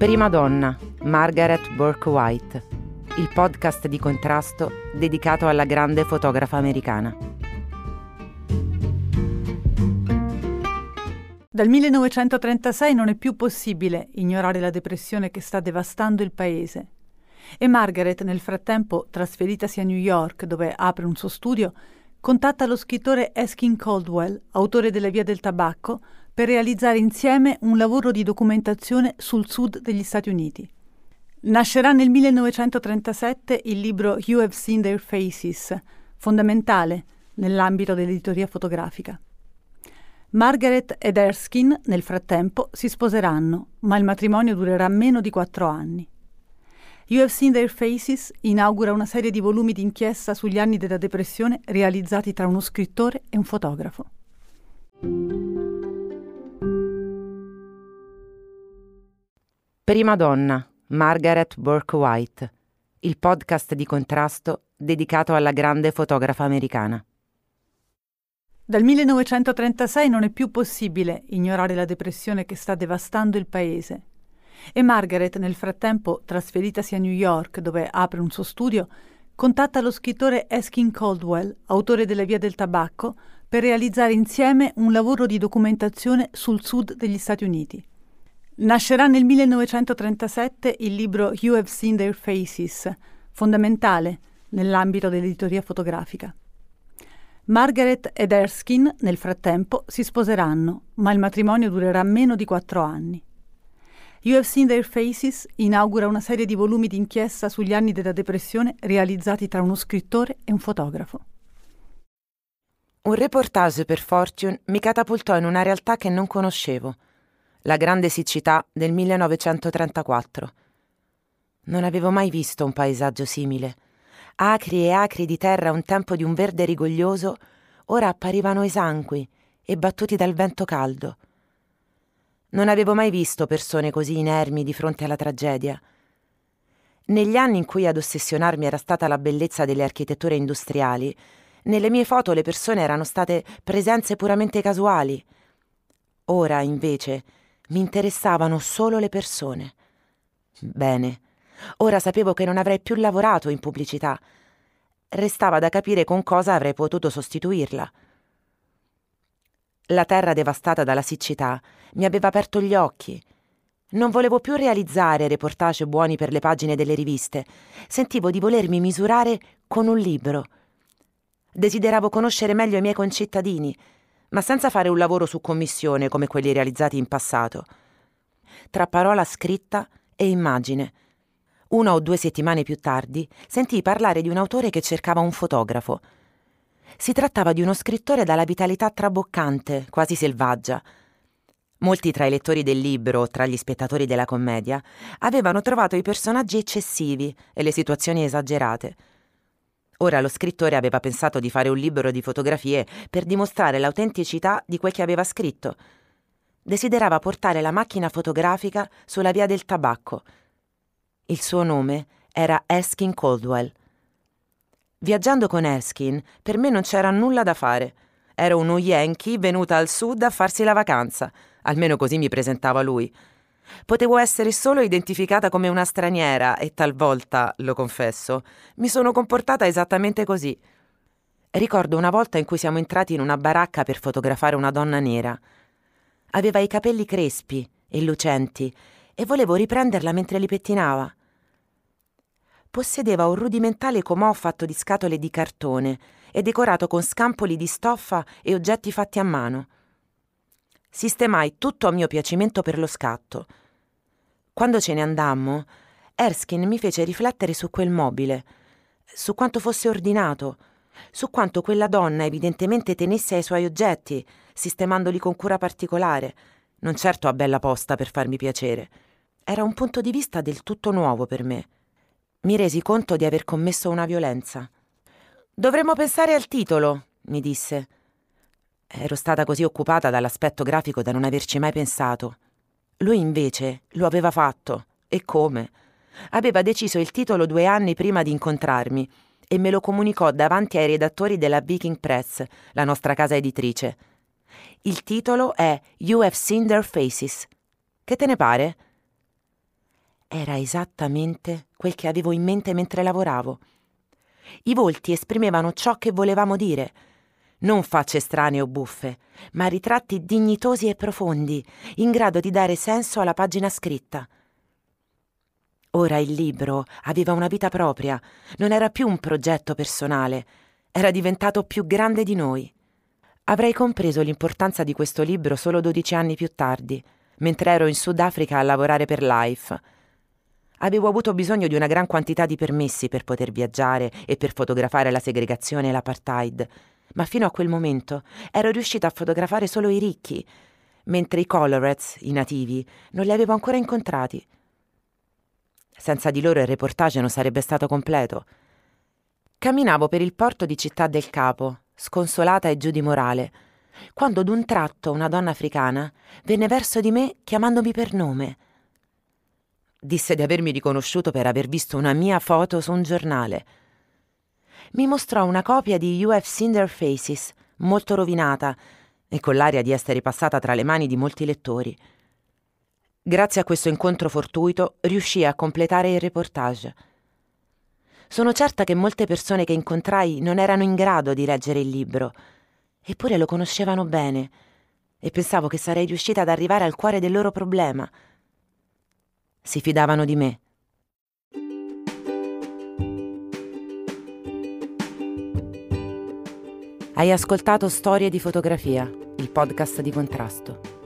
Prima donna, Margaret Burke White, il podcast di contrasto dedicato alla grande fotografa americana. Dal 1936 non è più possibile ignorare la depressione che sta devastando il paese. E Margaret, nel frattempo, trasferitasi a New York, dove apre un suo studio, contatta lo scrittore Eskin Caldwell, autore della Via del Tabacco, per realizzare insieme un lavoro di documentazione sul sud degli Stati Uniti. Nascerà nel 1937 il libro You Have Seen Their Faces, fondamentale nell'ambito dell'editoria fotografica. Margaret ed Erskine, nel frattempo, si sposeranno, ma il matrimonio durerà meno di quattro anni. You Have Seen Their Faces inaugura una serie di volumi d'inchiesta sugli anni della depressione realizzati tra uno scrittore e un fotografo. Prima donna, Margaret Burke White, il podcast di contrasto dedicato alla grande fotografa americana. Dal 1936 non è più possibile ignorare la depressione che sta devastando il paese e Margaret, nel frattempo trasferitasi a New York, dove apre un suo studio, contatta lo scrittore Eskin Caldwell, autore della Via del Tabacco, per realizzare insieme un lavoro di documentazione sul sud degli Stati Uniti. Nascerà nel 1937 il libro You Have Seen Their Faces, fondamentale nell'ambito dell'editoria fotografica. Margaret ed Erskine, nel frattempo, si sposeranno, ma il matrimonio durerà meno di quattro anni. You Have Seen Their Faces inaugura una serie di volumi d'inchiesta sugli anni della depressione realizzati tra uno scrittore e un fotografo. Un reportage per Fortune mi catapultò in una realtà che non conoscevo, la grande siccità del 1934. Non avevo mai visto un paesaggio simile. Acri e acri di terra un tempo di un verde rigoglioso, ora apparivano esangui e battuti dal vento caldo. Non avevo mai visto persone così inermi di fronte alla tragedia. Negli anni in cui ad ossessionarmi era stata la bellezza delle architetture industriali, nelle mie foto le persone erano state presenze puramente casuali. Ora, invece, mi interessavano solo le persone. Bene, ora sapevo che non avrei più lavorato in pubblicità. Restava da capire con cosa avrei potuto sostituirla. La terra devastata dalla siccità mi aveva aperto gli occhi. Non volevo più realizzare reportage buoni per le pagine delle riviste. Sentivo di volermi misurare con un libro. Desideravo conoscere meglio i miei concittadini, ma senza fare un lavoro su commissione come quelli realizzati in passato. Tra parola scritta e immagine. Una o due settimane più tardi sentii parlare di un autore che cercava un fotografo. Si trattava di uno scrittore dalla vitalità traboccante, quasi selvaggia. Molti tra i lettori del libro, tra gli spettatori della commedia, avevano trovato i personaggi eccessivi e le situazioni esagerate. Ora lo scrittore aveva pensato di fare un libro di fotografie per dimostrare l'autenticità di quel che aveva scritto. Desiderava portare la macchina fotografica sulla via del tabacco. Il suo nome era Eskin Caldwell Viaggiando con Erskine, per me non c'era nulla da fare. Ero uno Yankee venuta al sud a farsi la vacanza, almeno così mi presentava lui. Potevo essere solo identificata come una straniera e talvolta, lo confesso, mi sono comportata esattamente così. Ricordo una volta in cui siamo entrati in una baracca per fotografare una donna nera. Aveva i capelli crespi e lucenti e volevo riprenderla mentre li pettinava possedeva un rudimentale comò fatto di scatole di cartone e decorato con scampoli di stoffa e oggetti fatti a mano. Sistemai tutto a mio piacimento per lo scatto. Quando ce ne andammo, Erskine mi fece riflettere su quel mobile, su quanto fosse ordinato, su quanto quella donna evidentemente tenesse ai suoi oggetti, sistemandoli con cura particolare, non certo a bella posta per farmi piacere. Era un punto di vista del tutto nuovo per me mi resi conto di aver commesso una violenza. Dovremmo pensare al titolo, mi disse. Ero stata così occupata dall'aspetto grafico da non averci mai pensato. Lui invece lo aveva fatto. E come? Aveva deciso il titolo due anni prima di incontrarmi e me lo comunicò davanti ai redattori della Viking Press, la nostra casa editrice. Il titolo è You Have Seen Their Faces. Che te ne pare? era esattamente quel che avevo in mente mentre lavoravo. I volti esprimevano ciò che volevamo dire, non facce strane o buffe, ma ritratti dignitosi e profondi, in grado di dare senso alla pagina scritta. Ora il libro aveva una vita propria, non era più un progetto personale, era diventato più grande di noi. Avrei compreso l'importanza di questo libro solo dodici anni più tardi, mentre ero in Sudafrica a lavorare per Life. Avevo avuto bisogno di una gran quantità di permessi per poter viaggiare e per fotografare la segregazione e l'apartheid, ma fino a quel momento ero riuscita a fotografare solo i ricchi, mentre i Coloreds, i nativi, non li avevo ancora incontrati. Senza di loro il reportage non sarebbe stato completo. Camminavo per il porto di Città del Capo, sconsolata e giù di morale, quando d'un tratto una donna africana venne verso di me chiamandomi per nome. Disse di avermi riconosciuto per aver visto una mia foto su un giornale. Mi mostrò una copia di Seen Their Faces, molto rovinata e con l'aria di essere passata tra le mani di molti lettori. Grazie a questo incontro fortuito riuscii a completare il reportage. Sono certa che molte persone che incontrai non erano in grado di leggere il libro, eppure lo conoscevano bene e pensavo che sarei riuscita ad arrivare al cuore del loro problema. Si fidavano di me. Hai ascoltato Storie di fotografia, il podcast di contrasto.